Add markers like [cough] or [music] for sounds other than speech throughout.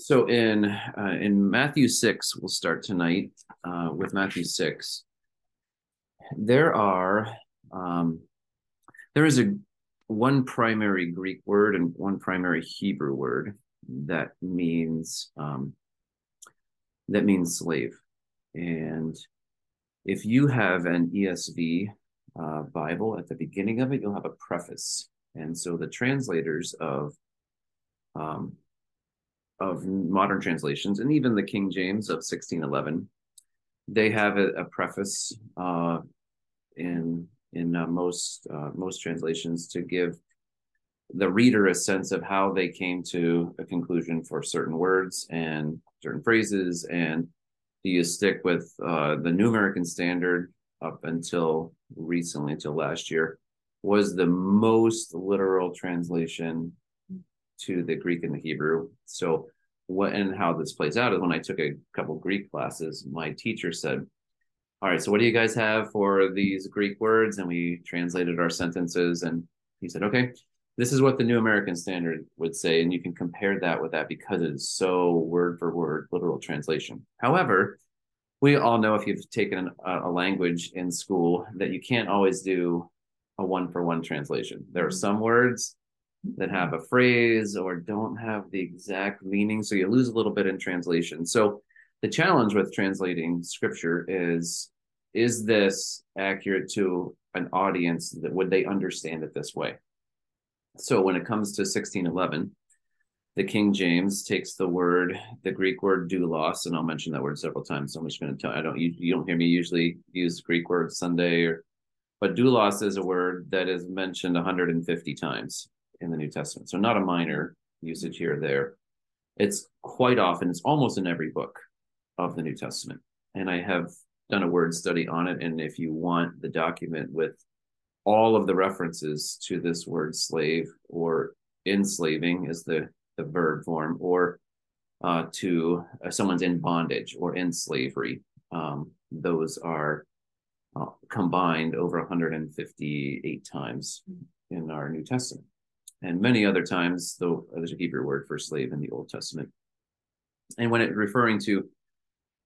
So in uh, in Matthew six, we'll start tonight uh, with Matthew six. There are um, there is a one primary Greek word and one primary Hebrew word that means um, that means slave. And if you have an ESV uh, Bible at the beginning of it, you'll have a preface. And so the translators of um, of modern translations and even the King James of 1611, they have a, a preface uh, in in uh, most uh, most translations to give the reader a sense of how they came to a conclusion for certain words and certain phrases. And do you stick with uh, the new american standard up until recently until last year? Was the most literal translation to the greek and the hebrew so what and how this plays out is when i took a couple greek classes my teacher said all right, so what do you guys have for these Greek words? And we translated our sentences. And he said, okay, this is what the New American Standard would say. And you can compare that with that because it is so word for word literal translation. However, we all know if you've taken a, a language in school that you can't always do a one for one translation. There are some words that have a phrase or don't have the exact meaning. So you lose a little bit in translation. So the challenge with translating scripture is is this accurate to an audience that would they understand it this way so when it comes to 1611 the king james takes the word the greek word doulos and i'll mention that word several times so i'm just going to tell i don't you, you don't hear me usually use greek word sunday or but doulos is a word that is mentioned 150 times in the new testament so not a minor usage here or there it's quite often it's almost in every book of the New Testament. And I have done a word study on it. And if you want the document with all of the references to this word slave or enslaving is the, the verb form, or uh, to uh, someone's in bondage or in slavery, um, those are uh, combined over 158 times in our New Testament. And many other times, though there's a Hebrew word for slave in the Old Testament. And when it referring to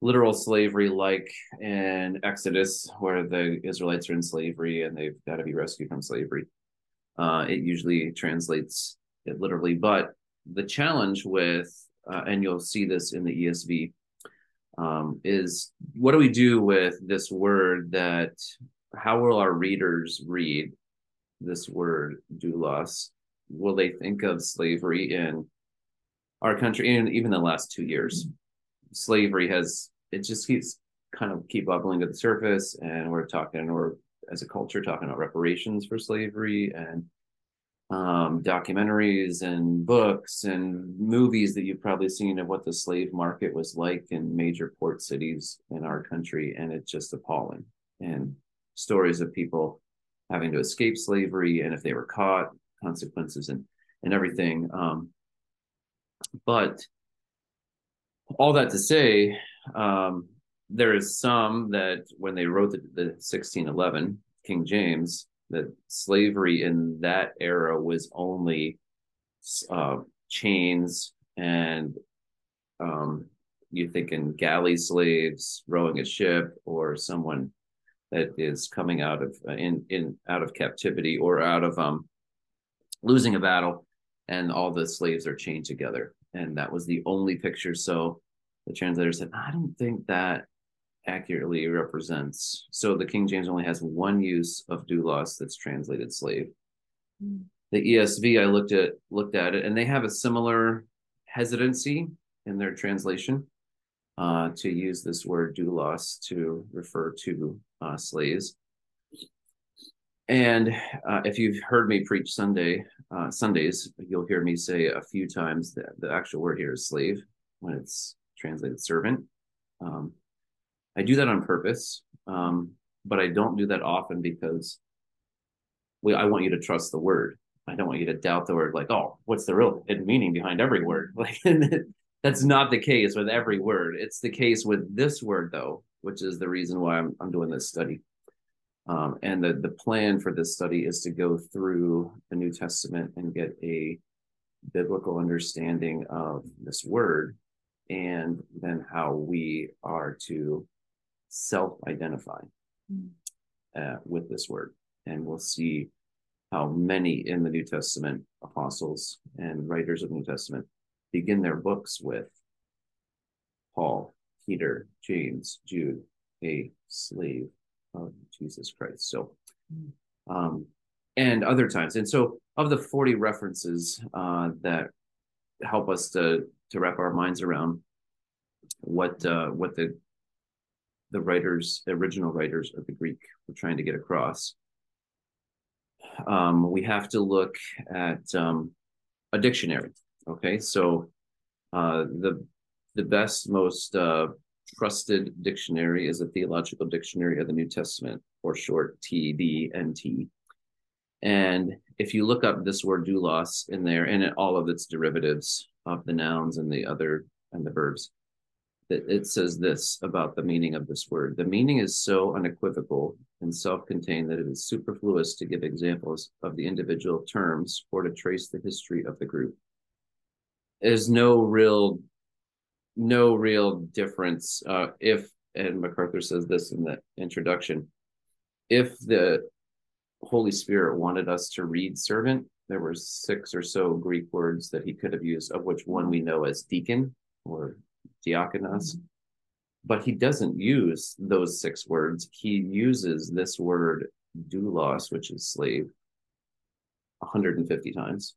literal slavery like in Exodus, where the Israelites are in slavery and they've got to be rescued from slavery. Uh, it usually translates it literally, but the challenge with, uh, and you'll see this in the ESV, um, is what do we do with this word that, how will our readers read this word doulos? Will they think of slavery in our country and even the last two years? Slavery has it just keeps kind of keep bubbling to the surface and we're talking or as a culture talking about reparations for slavery and um, documentaries and books and movies that you've probably seen of what the slave market was like in major port cities in our country and it's just appalling and stories of people having to escape slavery and if they were caught consequences and and everything um, but all that to say um, there is some that when they wrote the, the 1611 King James, that slavery in that era was only uh, chains and um, you thinking galley slaves rowing a ship or someone that is coming out of uh, in in out of captivity or out of um losing a battle and all the slaves are chained together and that was the only picture so the translator said, I don't think that accurately represents. So the King James only has one use of doulos that's translated slave. Mm. The ESV, I looked at looked at it, and they have a similar hesitancy in their translation uh, to use this word doulos to refer to uh, slaves. And uh, if you've heard me preach Sunday uh, Sundays, you'll hear me say a few times that the actual word here is slave when it's translated servant. Um, I do that on purpose, um, but I don't do that often because we, I want you to trust the word. I don't want you to doubt the word, like, oh, what's the real hidden meaning behind every word? [laughs] Like, that's not the case with every word. It's the case with this word, though, which is the reason why I'm, I'm doing this study. Um, and the, the plan for this study is to go through the New Testament and get a biblical understanding of this word and then how we are to self identify mm. uh, with this word. And we'll see how many in the New Testament apostles and writers of the New Testament begin their books with Paul, Peter, James, Jude, a slave of Jesus Christ. So, mm. um, and other times. And so, of the 40 references uh, that help us to to wrap our minds around what uh, what the the writers, original writers of the Greek, were trying to get across. Um, we have to look at um, a dictionary. Okay, so uh, the the best, most uh, trusted dictionary is a theological dictionary of the New Testament, or short TDNT. And if you look up this word doulos in there and all of its derivatives of the nouns and the other and the verbs, that it says this about the meaning of this word. The meaning is so unequivocal and self-contained that it is superfluous to give examples of the individual terms or to trace the history of the group. There's no real, no real difference. Uh, if and MacArthur says this in the introduction, if the Holy Spirit wanted us to read servant, there were six or so Greek words that he could have used, of which one we know as deacon or diakonos. Mm-hmm. But he doesn't use those six words. He uses this word doulos, which is slave, 150 times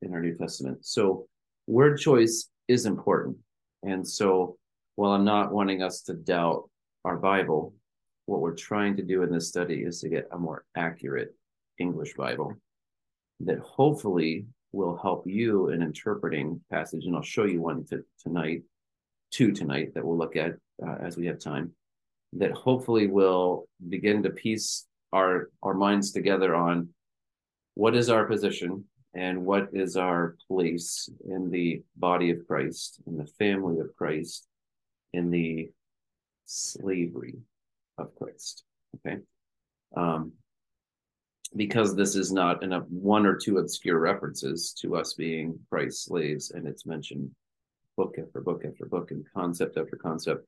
in our New Testament. So word choice is important. And so while I'm not wanting us to doubt our Bible, what we're trying to do in this study is to get a more accurate English Bible that hopefully will help you in interpreting passage. And I'll show you one to, tonight two tonight that we'll look at uh, as we have time that hopefully will begin to piece our our minds together on what is our position and what is our place in the body of Christ in the family of Christ in the slavery of Christ okay um because this is not enough one or two obscure references to us being Christ's slaves and it's mentioned book after book after book and concept after concept.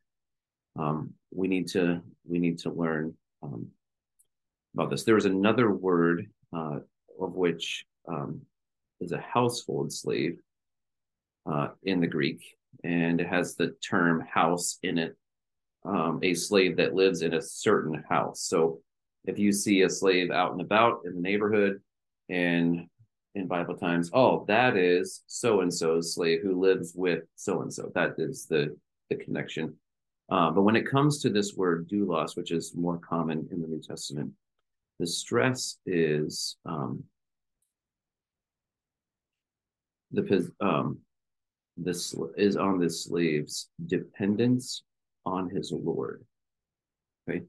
Um, we need to we need to learn um, about this. There is another word uh, of which um, is a household slave uh, in the Greek, and it has the term house in it. Um, a slave that lives in a certain house. So, if you see a slave out and about in the neighborhood, and in Bible times, oh, that is so and so's slave who lives with so and so. That is the the connection. Uh, but when it comes to this word doulos, which is more common in the New Testament, the stress is um, the um, this is on the slave's dependence on his lord. Okay,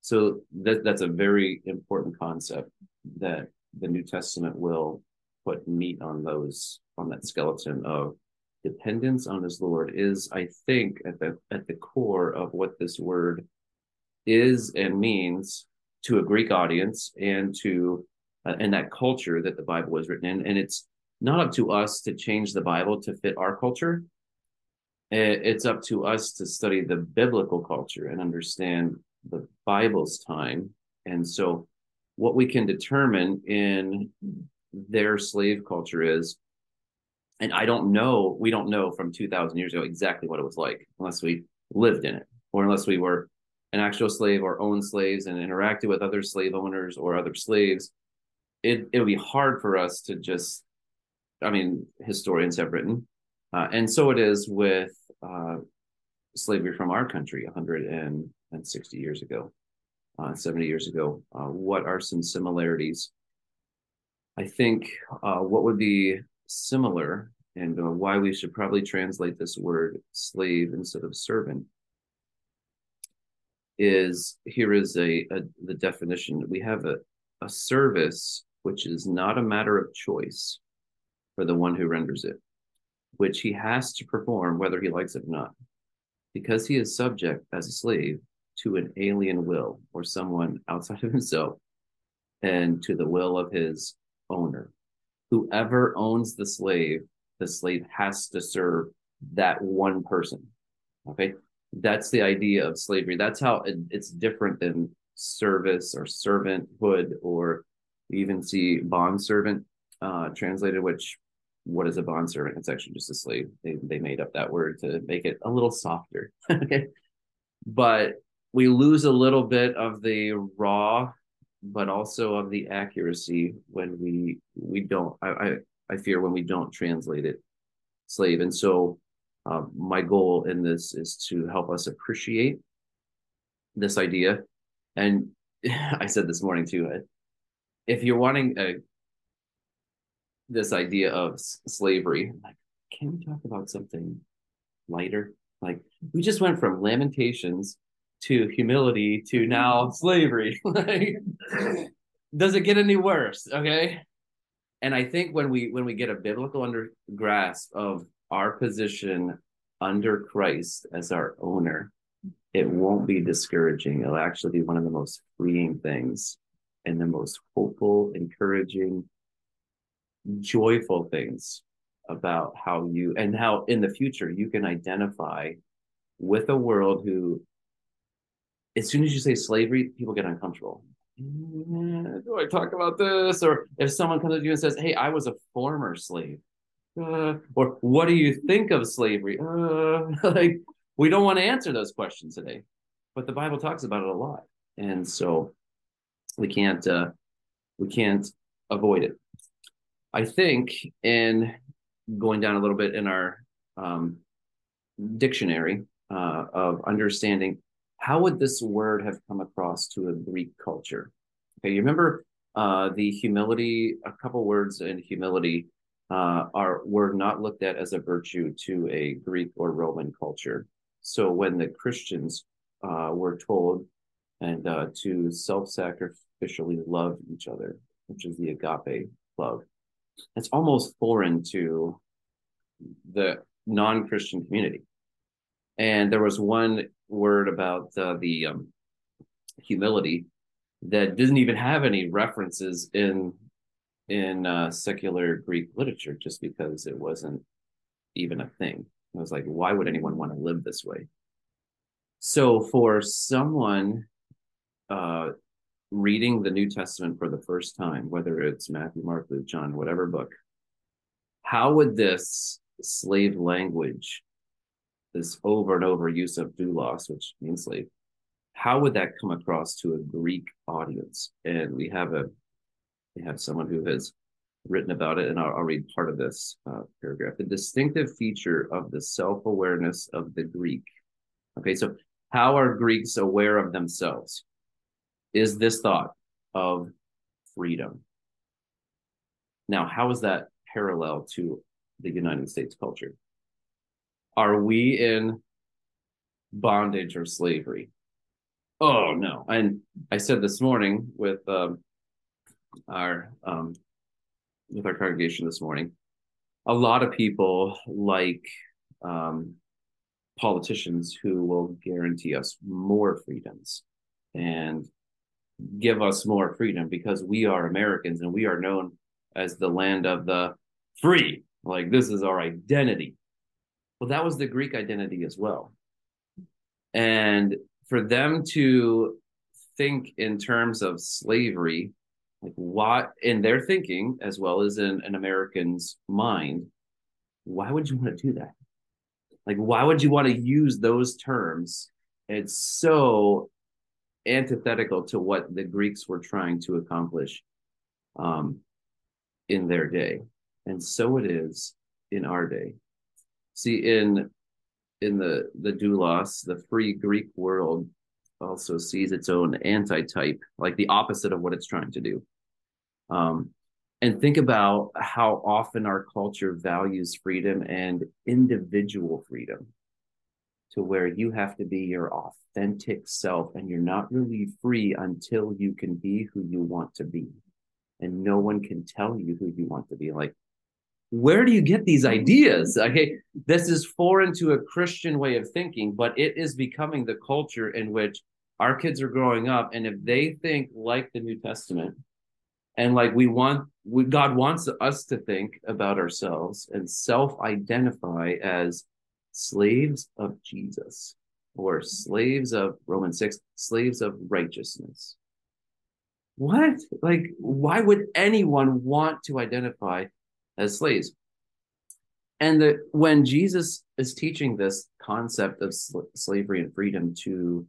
so that that's a very important concept that the New Testament will put meat on those on that skeleton of dependence on his Lord is, I think, at the at the core of what this word is and means to a Greek audience and to uh, and that culture that the Bible was written in. And it's not up to us to change the Bible to fit our culture. It's up to us to study the biblical culture and understand the Bible's time. And so, what we can determine in their slave culture is and i don't know we don't know from 2000 years ago exactly what it was like unless we lived in it or unless we were an actual slave or owned slaves and interacted with other slave owners or other slaves it it would be hard for us to just i mean historians have written uh, and so it is with uh, slavery from our country 160 years ago uh, 70 years ago. Uh, what are some similarities? I think uh, what would be similar and uh, why we should probably translate this word slave instead of servant is here is a, a the definition. We have a, a service which is not a matter of choice for the one who renders it which he has to perform whether he likes it or not because he is subject as a slave to an alien will or someone outside of himself and to the will of his owner. Whoever owns the slave, the slave has to serve that one person. Okay. That's the idea of slavery. That's how it, it's different than service or servanthood, or you even see bond servant uh, translated, which what is a bond servant? It's actually just a slave. They, they made up that word to make it a little softer. [laughs] okay. But we lose a little bit of the raw, but also of the accuracy when we we don't. I I, I fear when we don't translate it slave. And so uh, my goal in this is to help us appreciate this idea. And [sighs] I said this morning too, uh, if you're wanting a, this idea of slavery, like, can we talk about something lighter? Like we just went from lamentations to humility to now slavery. [laughs] like, does it get any worse? Okay. And I think when we when we get a biblical under grasp of our position under Christ as our owner, it won't be discouraging. It'll actually be one of the most freeing things and the most hopeful, encouraging, joyful things about how you and how in the future you can identify with a world who, as soon as you say slavery, people get uncomfortable. Do I talk about this? Or if someone comes to you and says, Hey, I was a former slave, uh, or what do you think of slavery? Uh, [laughs] like we don't want to answer those questions today, but the Bible talks about it a lot, and so we can't uh, we can't avoid it. I think in going down a little bit in our um, dictionary uh, of understanding, how would this word have come across to a Greek culture? Okay, you remember uh, the humility, a couple words in humility uh, are were not looked at as a virtue to a Greek or Roman culture. So when the Christians uh, were told and uh, to self-sacrificially love each other, which is the agape love, it's almost foreign to the non-Christian community. And there was one word about uh, the um, humility that didn't even have any references in in uh, secular Greek literature just because it wasn't even a thing. I was like, why would anyone want to live this way? So for someone uh, reading the New Testament for the first time, whether it's Matthew, Mark, Luke, John, whatever book, how would this slave language, this over and over use of doulos, which means slave, how would that come across to a Greek audience? And we have a we have someone who has written about it, and I'll, I'll read part of this uh, paragraph. The distinctive feature of the self awareness of the Greek. Okay, so how are Greeks aware of themselves? Is this thought of freedom? Now, how is that parallel to the United States culture? Are we in bondage or slavery? Oh no! And I said this morning with um, our um, with our congregation this morning, a lot of people like um, politicians who will guarantee us more freedoms and give us more freedom because we are Americans and we are known as the land of the free. Like this is our identity. Well, that was the Greek identity as well. And for them to think in terms of slavery like why in their thinking as well as in an american's mind why would you want to do that like why would you want to use those terms it's so antithetical to what the greeks were trying to accomplish um, in their day. And so it is in our day. See in in the the doulos the free greek world also sees its own antitype like the opposite of what it's trying to do. Um, and think about how often our culture values freedom and individual freedom to where you have to be your authentic self and you're not really free until you can be who you want to be. And no one can tell you who you want to be. Like, where do you get these ideas? [laughs] Okay, this is foreign to a Christian way of thinking, but it is becoming the culture in which our kids are growing up. And if they think like the New Testament, and like we want we, god wants us to think about ourselves and self-identify as slaves of Jesus or slaves of Romans 6, slaves of righteousness. What? Like, why would anyone want to identify as slaves? And the, when Jesus is teaching this concept of sl- slavery and freedom to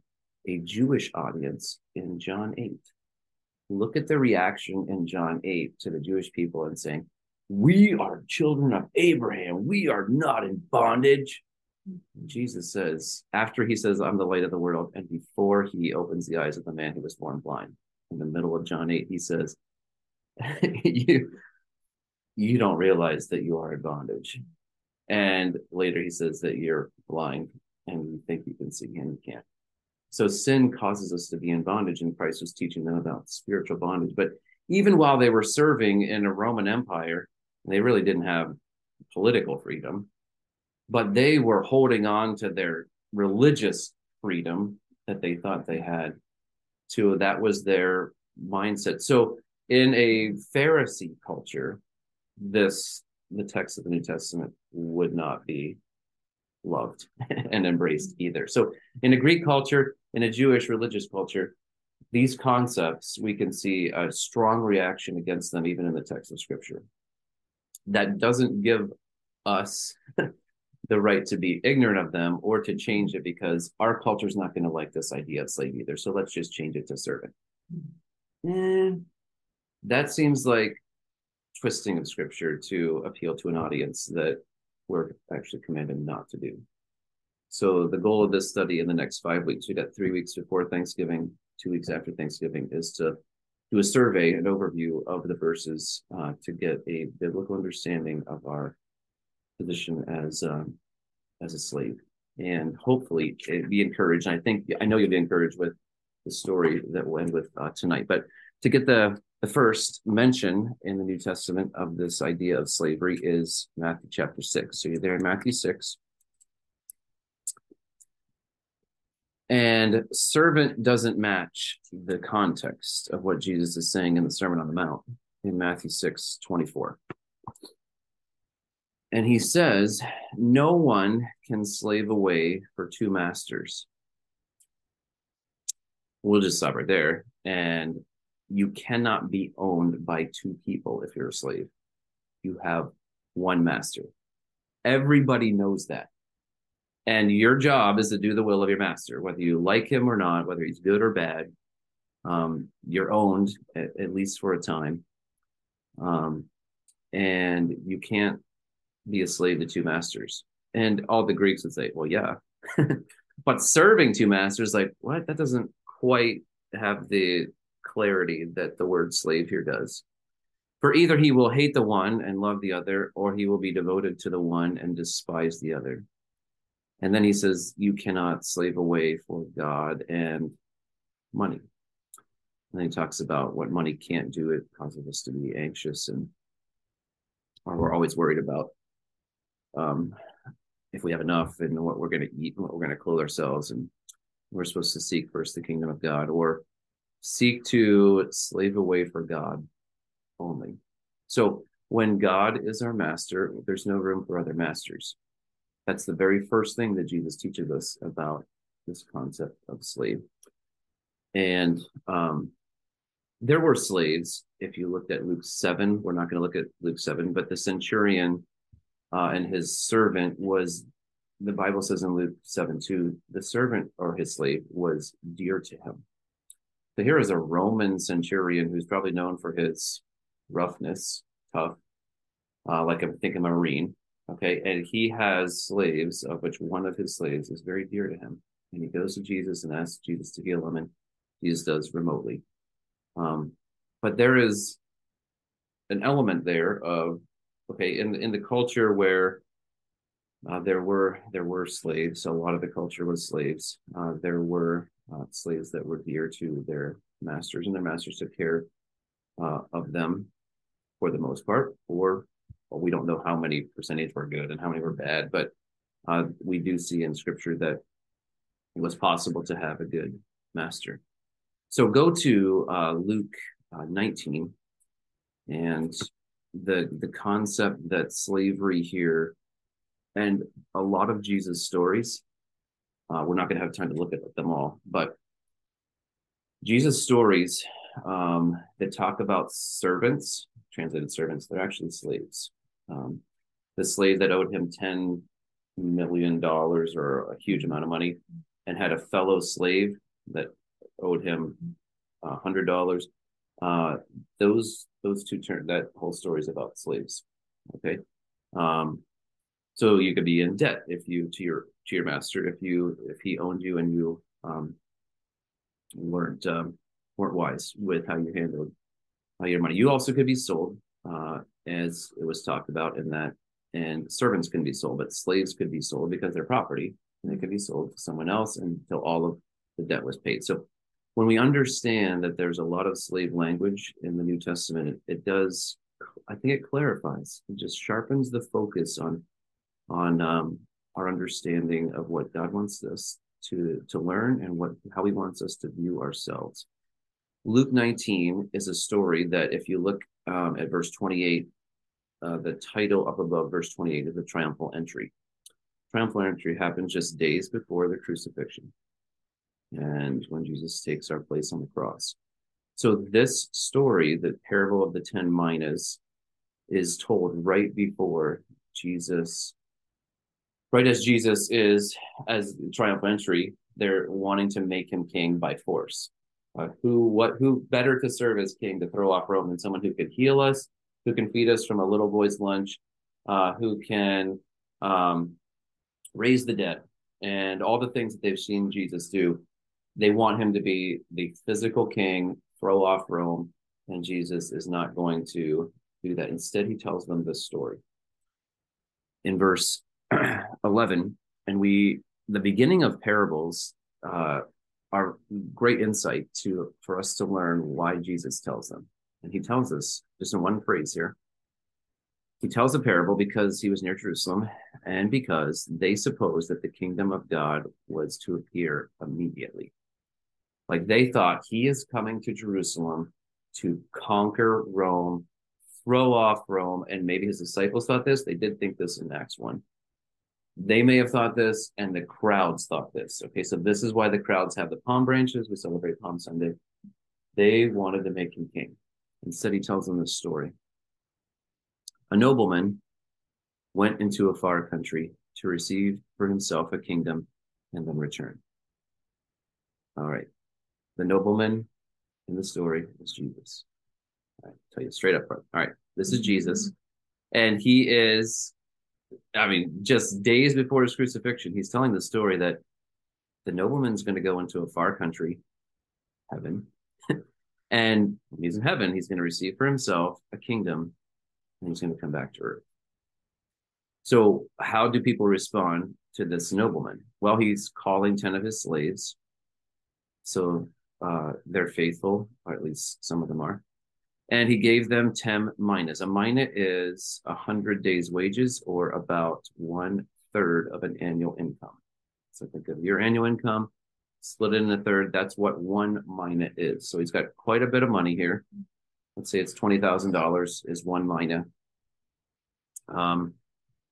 a Jewish audience in John 8, look at the reaction in John 8 to the Jewish people and saying, We are children of Abraham. We are not in bondage. Jesus says, after he says, I'm the light of the world, and before he opens the eyes of the man who was born blind, in the middle of John 8, he says, [laughs] You you don't realize that you are in bondage. And later he says that you're blind and you think you can see and you can't. So sin causes us to be in bondage, and Christ was teaching them about spiritual bondage. But even while they were serving in a Roman Empire, they really didn't have political freedom, but they were holding on to their religious freedom that they thought they had. To that was their mindset. So in a Pharisee culture, this the text of the New Testament would not be loved [laughs] and embraced either. So, in a Greek culture, in a Jewish religious culture, these concepts, we can see a strong reaction against them, even in the text of Scripture. That doesn't give us the right to be ignorant of them or to change it because our culture is not going to like this idea of slave either. So let's just change it to servant. Mm, that seems like twisting of scripture to appeal to an audience that we're actually commanded not to do. So the goal of this study in the next five weeks, we got three weeks before Thanksgiving, two weeks after Thanksgiving, is to do a survey, an overview of the verses uh, to get a biblical understanding of our position as um, as a slave, and hopefully be encouraged. I think I know you'll be encouraged with the story that we'll end with uh, tonight. But to get the the first mention in the New Testament of this idea of slavery is Matthew chapter 6. So you're there in Matthew 6. And servant doesn't match the context of what Jesus is saying in the Sermon on the Mount in Matthew 6 24. And he says, No one can slave away for two masters. We'll just stop right there. And you cannot be owned by two people if you're a slave. You have one master. Everybody knows that. And your job is to do the will of your master, whether you like him or not, whether he's good or bad. Um, you're owned at, at, least for a time. Um, and you can't be a slave to two masters. And all the Greeks would say, well, yeah. [laughs] but serving two masters, like, what? That doesn't quite have the clarity that the word slave here does. For either he will hate the one and love the other, or he will be devoted to the one and despise the other. And then he says, You cannot slave away for God and money. And he talks about what money can't do. It causes us to be anxious and or we're always worried about um, if we have enough and what we're going to eat and what we're going to clothe ourselves. And we're supposed to seek first the kingdom of God. Or seek to slave away for God only. So when God is our master, there's no room for other masters. That's the very first thing that Jesus teaches us about this concept of slave. And um, there were slaves. If you looked at Luke 7, we're not going to look at Luke 7, but the centurion uh, and his servant was, the Bible says in Luke 7 2, the servant or his slave was dear to him. So here is a Roman centurion who's probably known for his roughness, tough, uh, like I'm thinking Marine. Okay. And he has slaves, of which one of his slaves is very dear to him. And he goes to Jesus and asks Jesus to heal him, and Jesus does remotely. Um, but there is an element there of okay in in the culture where uh, there were there were slaves. So a lot of the culture was slaves. Uh, there were uh, slaves that were dear to their masters, and their masters took care uh, of them for the most part. Or well, we don't know how many percentage were good and how many were bad, but uh, we do see in Scripture that it was possible to have a good master. So go to uh, Luke uh, 19, and the the concept that slavery here and a lot of Jesus stories. Uh, we're not going to have time to look at them all, but Jesus stories um, that talk about servants, translated servants, they're actually slaves. Um, the slave that owed him ten million dollars or a huge amount of money, and had a fellow slave that owed him a hundred dollars. Uh, those those two turn that whole story is about slaves. Okay, um, so you could be in debt if you to your to your master if you if he owned you and you um, weren't um, weren't wise with how you handled uh, your money. You also could be sold, uh, as it was talked about in that. And servants can be sold, but slaves could be sold because they're property, and they could be sold to someone else until all of the debt was paid. So when we understand that there's a lot of slave language in the New Testament, it, it does, I think it clarifies, it just sharpens the focus on on um, our understanding of what God wants us to to learn and what how He wants us to view ourselves. Luke 19 is a story that, if you look um, at verse 28, uh, the title up above verse 28 is the triumphal entry. Triumphal entry happens just days before the crucifixion and when Jesus takes our place on the cross. So this story, the parable of the 10 minas, is told right before Jesus, right as Jesus is, as triumphal entry, they're wanting to make him king by force. Uh, who, what, who better to serve as king to throw off Rome than someone who could heal us, who can feed us from a little boy's lunch, uh, who can um, raise the dead, and all the things that they've seen Jesus do they want him to be the physical king, throw off Rome, and Jesus is not going to do that. Instead, he tells them this story. In verse [clears throat] 11, and we, the beginning of parables uh, are great insight to for us to learn why Jesus tells them. And he tells us just in one phrase here. He tells a parable because he was near Jerusalem and because they supposed that the kingdom of God was to appear immediately. Like they thought he is coming to Jerusalem to conquer Rome, throw off Rome, and maybe his disciples thought this. They did think this in Acts 1. They may have thought this, and the crowds thought this. Okay, so this is why the crowds have the palm branches. We celebrate Palm Sunday. They wanted to make him king. Instead, he tells them this story. A nobleman went into a far country to receive for himself a kingdom and then return. All right the nobleman in the story is Jesus. I tell you straight up front. All right, this is Jesus, and he is, I mean, just days before his crucifixion, he's telling the story that the nobleman's going to go into a far country, heaven, [laughs] and when he's in heaven, he's going to receive for himself a kingdom, and he's going to come back to earth. So, how do people respond to this nobleman? Well, he's calling 10 of his slaves. So uh, they're faithful, or at least some of them are. And he gave them 10 minas. A mina is a 100 days' wages or about one third of an annual income. So think of your annual income, split it in a third. That's what one mina is. So he's got quite a bit of money here. Let's say it's $20,000 is one mina. Um,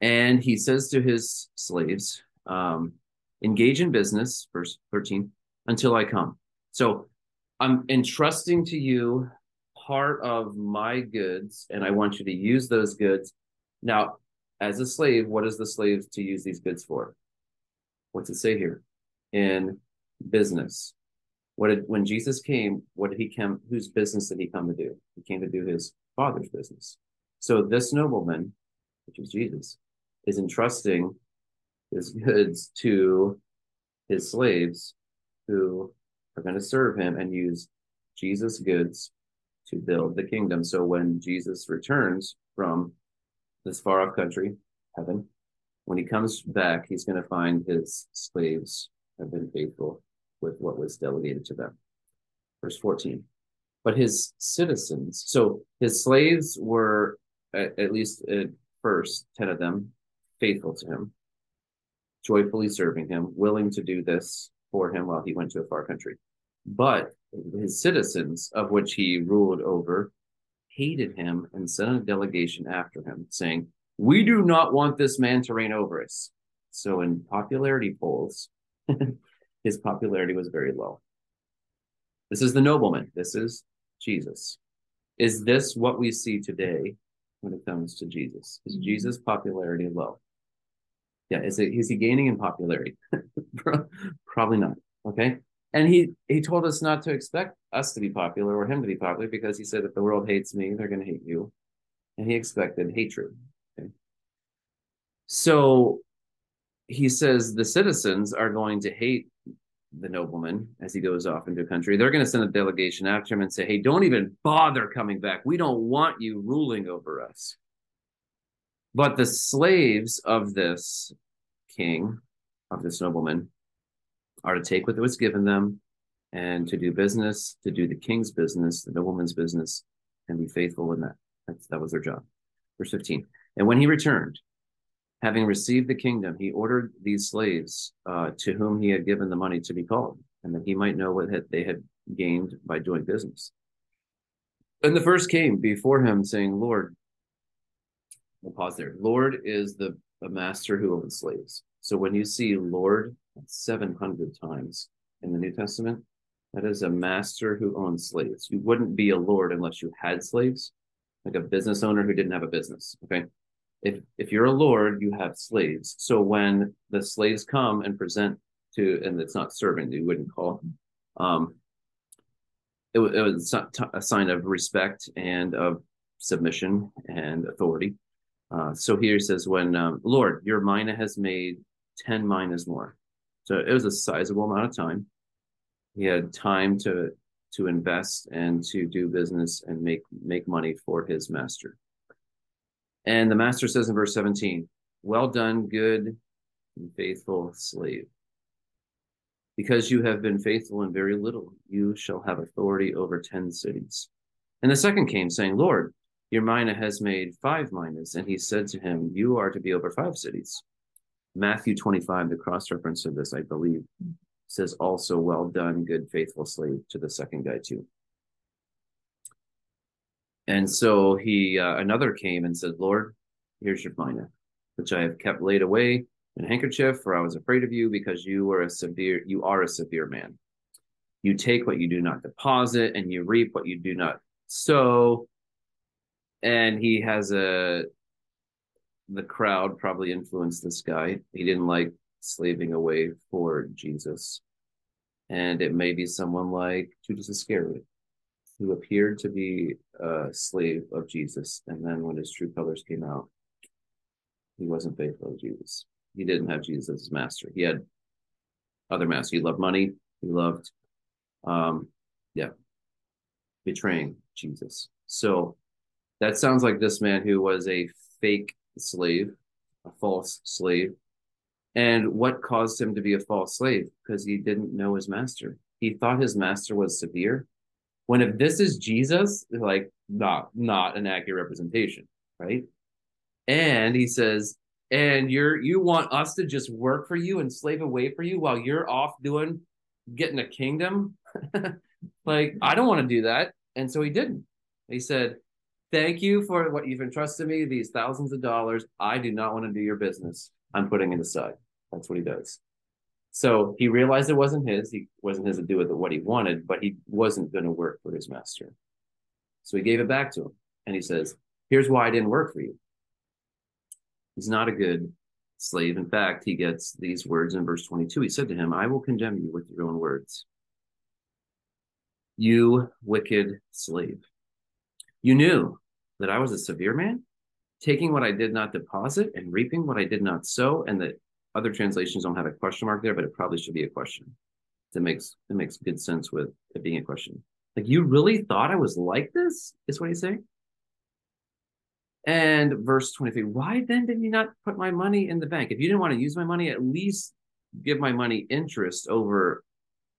and he says to his slaves, um, engage in business, verse 13, until I come. So I'm entrusting to you part of my goods, and I want you to use those goods. Now, as a slave, what is the slave to use these goods for? What's it say here? In business. What did when Jesus came, what did he come whose business did he come to do? He came to do his father's business. So this nobleman, which is Jesus, is entrusting his [laughs] goods to his slaves who are going to serve him and use Jesus' goods to build the kingdom. So when Jesus returns from this far off country, heaven, when he comes back, he's going to find his slaves have been faithful with what was delegated to them. Verse 14. But his citizens, so his slaves were, at, at least at first, 10 of them, faithful to him, joyfully serving him, willing to do this for him while he went to a far country. But his citizens, of which he ruled over, hated him and sent a delegation after him, saying, We do not want this man to reign over us. So, in popularity polls, [laughs] his popularity was very low. This is the nobleman. This is Jesus. Is this what we see today when it comes to Jesus? Is mm-hmm. Jesus' popularity low? Yeah, is it is he gaining in popularity? [laughs] Probably not. Okay. And he he told us not to expect us to be popular or him to be popular because he said if the world hates me, they're gonna hate you. And he expected hatred. Okay. So he says the citizens are going to hate the nobleman as he goes off into a country. They're going to send a delegation after him and say, Hey, don't even bother coming back. We don't want you ruling over us. But the slaves of this king, of this nobleman, are to take what was given them and to do business, to do the king's business, the nobleman's business, and be faithful in that. That's, that was their job. Verse 15. And when he returned, Having received the kingdom, he ordered these slaves uh, to whom he had given the money to be called, and that he might know what had, they had gained by doing business. And the first came before him, saying, Lord, we'll pause there. Lord is the, master who owns slaves. So when you see Lord 700 times in the New Testament, that is a master who owns slaves. You wouldn't be a Lord unless you had slaves, like a business owner who didn't have a business. Okay if if you're a lord, you have slaves. So when the slaves come and present to, and it's not serving, you wouldn't call, um, it, it was a sign of respect and of submission and authority. Uh, so here he says, when um, Lord, your mina has made ten minas more. So it was a sizable amount of time. He had time to to invest and to do business and make make money for his master. And the master says in verse 17, Well done, good and faithful slave. Because you have been faithful in very little, you shall have authority over 10 cities. And the second came, saying, Lord, your mina has made five minas. And he said to him, You are to be over five cities. Matthew 25, the cross reference of this, I believe, says also, Well done, good, faithful slave, to the second guy, too. And so he, uh, another came and said, Lord, here's your mina, which I have kept laid away in a handkerchief, for I was afraid of you because you were a severe, you are a severe man. You take what you do not deposit and you reap what you do not sow. And he has a, the crowd probably influenced this guy. He didn't like slaving away for Jesus. And it may be someone like Judas Iscariot who appeared to be a slave of Jesus. And then when his true colors came out, he wasn't faithful to Jesus. He didn't have Jesus as master. He had other masters. He loved money. He loved, um, yeah, betraying Jesus. So that sounds like this man who was a fake slave, a false slave. And what caused him to be a false slave? Because he didn't know his master. He thought his master was severe when if this is Jesus, like not not an accurate representation, right? And he says, and you're you want us to just work for you and slave away for you while you're off doing getting a kingdom? [laughs] like, I don't want to do that. And so he didn't. He said, Thank you for what you've entrusted me, these thousands of dollars. I do not want to do your business. I'm putting it aside. That's what he does. So he realized it wasn't his. He wasn't his to do with what he wanted, but he wasn't going to work for his master. So he gave it back to him. And he says, Here's why I didn't work for you. He's not a good slave. In fact, he gets these words in verse 22. He said to him, I will condemn you with your own words. You wicked slave. You knew that I was a severe man, taking what I did not deposit and reaping what I did not sow, and that other translations don't have a question mark there, but it probably should be a question. It makes it makes good sense with it being a question. Like you really thought I was like this? Is what he's saying. And verse 23, why then did you not put my money in the bank? If you didn't want to use my money, at least give my money interest over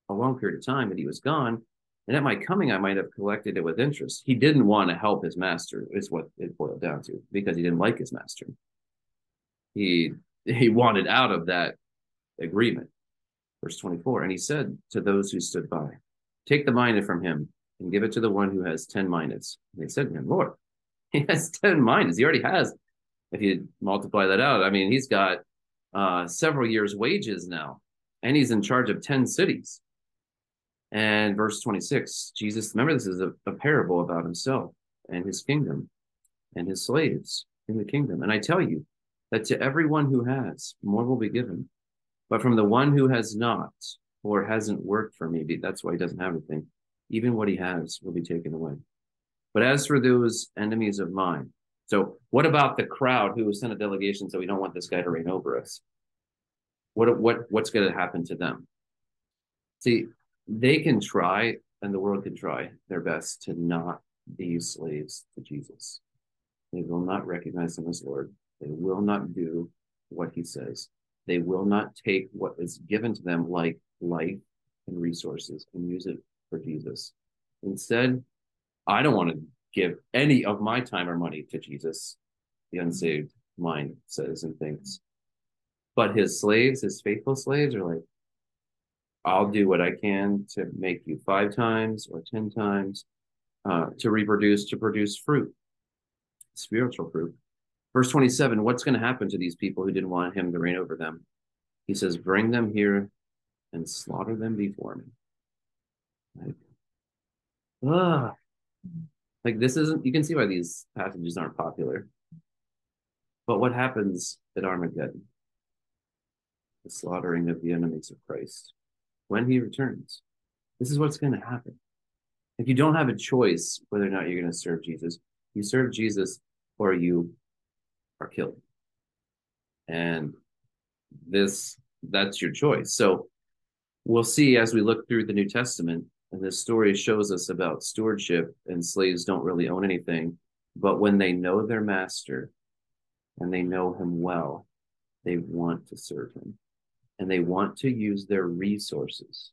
a long period of time that he was gone. And at my coming, I might have collected it with interest. He didn't want to help his master, is what it boiled down to, because he didn't like his master. He he wanted out of that agreement. Verse 24, and he said to those who stood by, Take the mina from him and give it to the one who has 10 minas. And they said to him, Lord, [laughs] he has 10 minas. He already has if you multiply that out, I mean, he's got uh, several years' wages now, and he's in charge of 10 cities. And verse 26, Jesus, remember, this is a, a parable about himself and his kingdom and his slaves in the kingdom. And I tell you that to everyone who has, more will be given. But from the one who has not or hasn't worked for me, that's why he doesn't have anything, even what he has will be taken away. But as for those enemies of mine, so what about the crowd who sent a delegation so we don't want this guy to reign over us? What what what's going to happen to them? See, they can try and the world can try their best to not be slaves to Jesus. They will not recognize him as Lord. They will not do what he says. They will not take what is given to them like life and resources and use it for Jesus. Instead, I don't want to give any of my time or money to Jesus, the unsaved mind says and thinks. But his slaves, his faithful slaves, are like, I'll do what I can to make you five times or 10 times uh, to reproduce, to produce fruit, spiritual fruit. Verse 27 What's going to happen to these people who didn't want him to reign over them? He says, Bring them here and slaughter them before me. Like, like this isn't, you can see why these passages aren't popular. But what happens at Armageddon? The slaughtering of the enemies of Christ when he returns. This is what's going to happen. If you don't have a choice whether or not you're going to serve Jesus, you serve Jesus or you are killed. And this that's your choice. So we'll see as we look through the New Testament, and this story shows us about stewardship, and slaves don't really own anything. But when they know their master and they know him well, they want to serve him and they want to use their resources.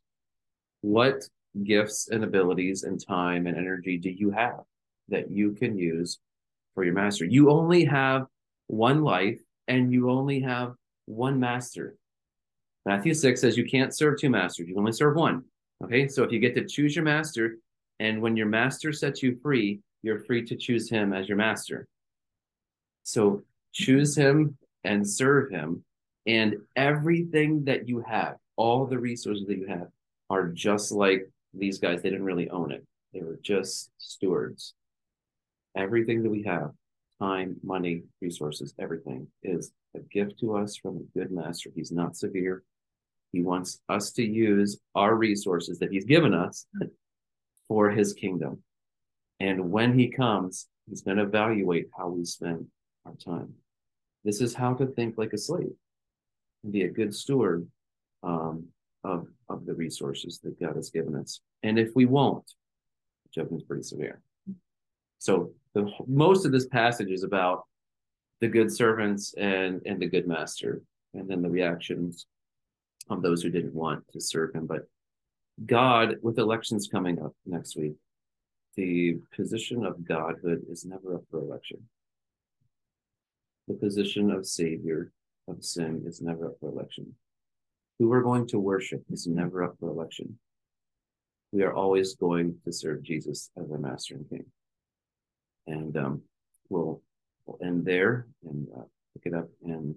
What gifts and abilities and time and energy do you have that you can use for your master? You only have one life and you only have one master. Matthew 6 says you can't serve two masters, you can only serve one. Okay, so if you get to choose your master, and when your master sets you free, you're free to choose him as your master. So choose him and serve him and everything that you have, all the resources that you have, are just like these guys. They didn't really own it, they were just stewards. Everything that we have time, money, resources, everything is a gift to us from a good master. He's not severe. He wants us to use our resources that he's given us for his kingdom. And when he comes, he's going to evaluate how we spend our time. This is how to think like a slave be a good steward um, of, of the resources that God has given us. And if we won't, judgment's pretty severe. So the most of this passage is about the good servants and and the good master, and then the reactions of those who didn't want to serve him. But God, with elections coming up next week, the position of godhood is never up for election. The position of savior of sin is never up for election. Who we're going to worship is never up for election. We are always going to serve Jesus as our Master and King. And um, we'll, we'll end there and uh, pick it up in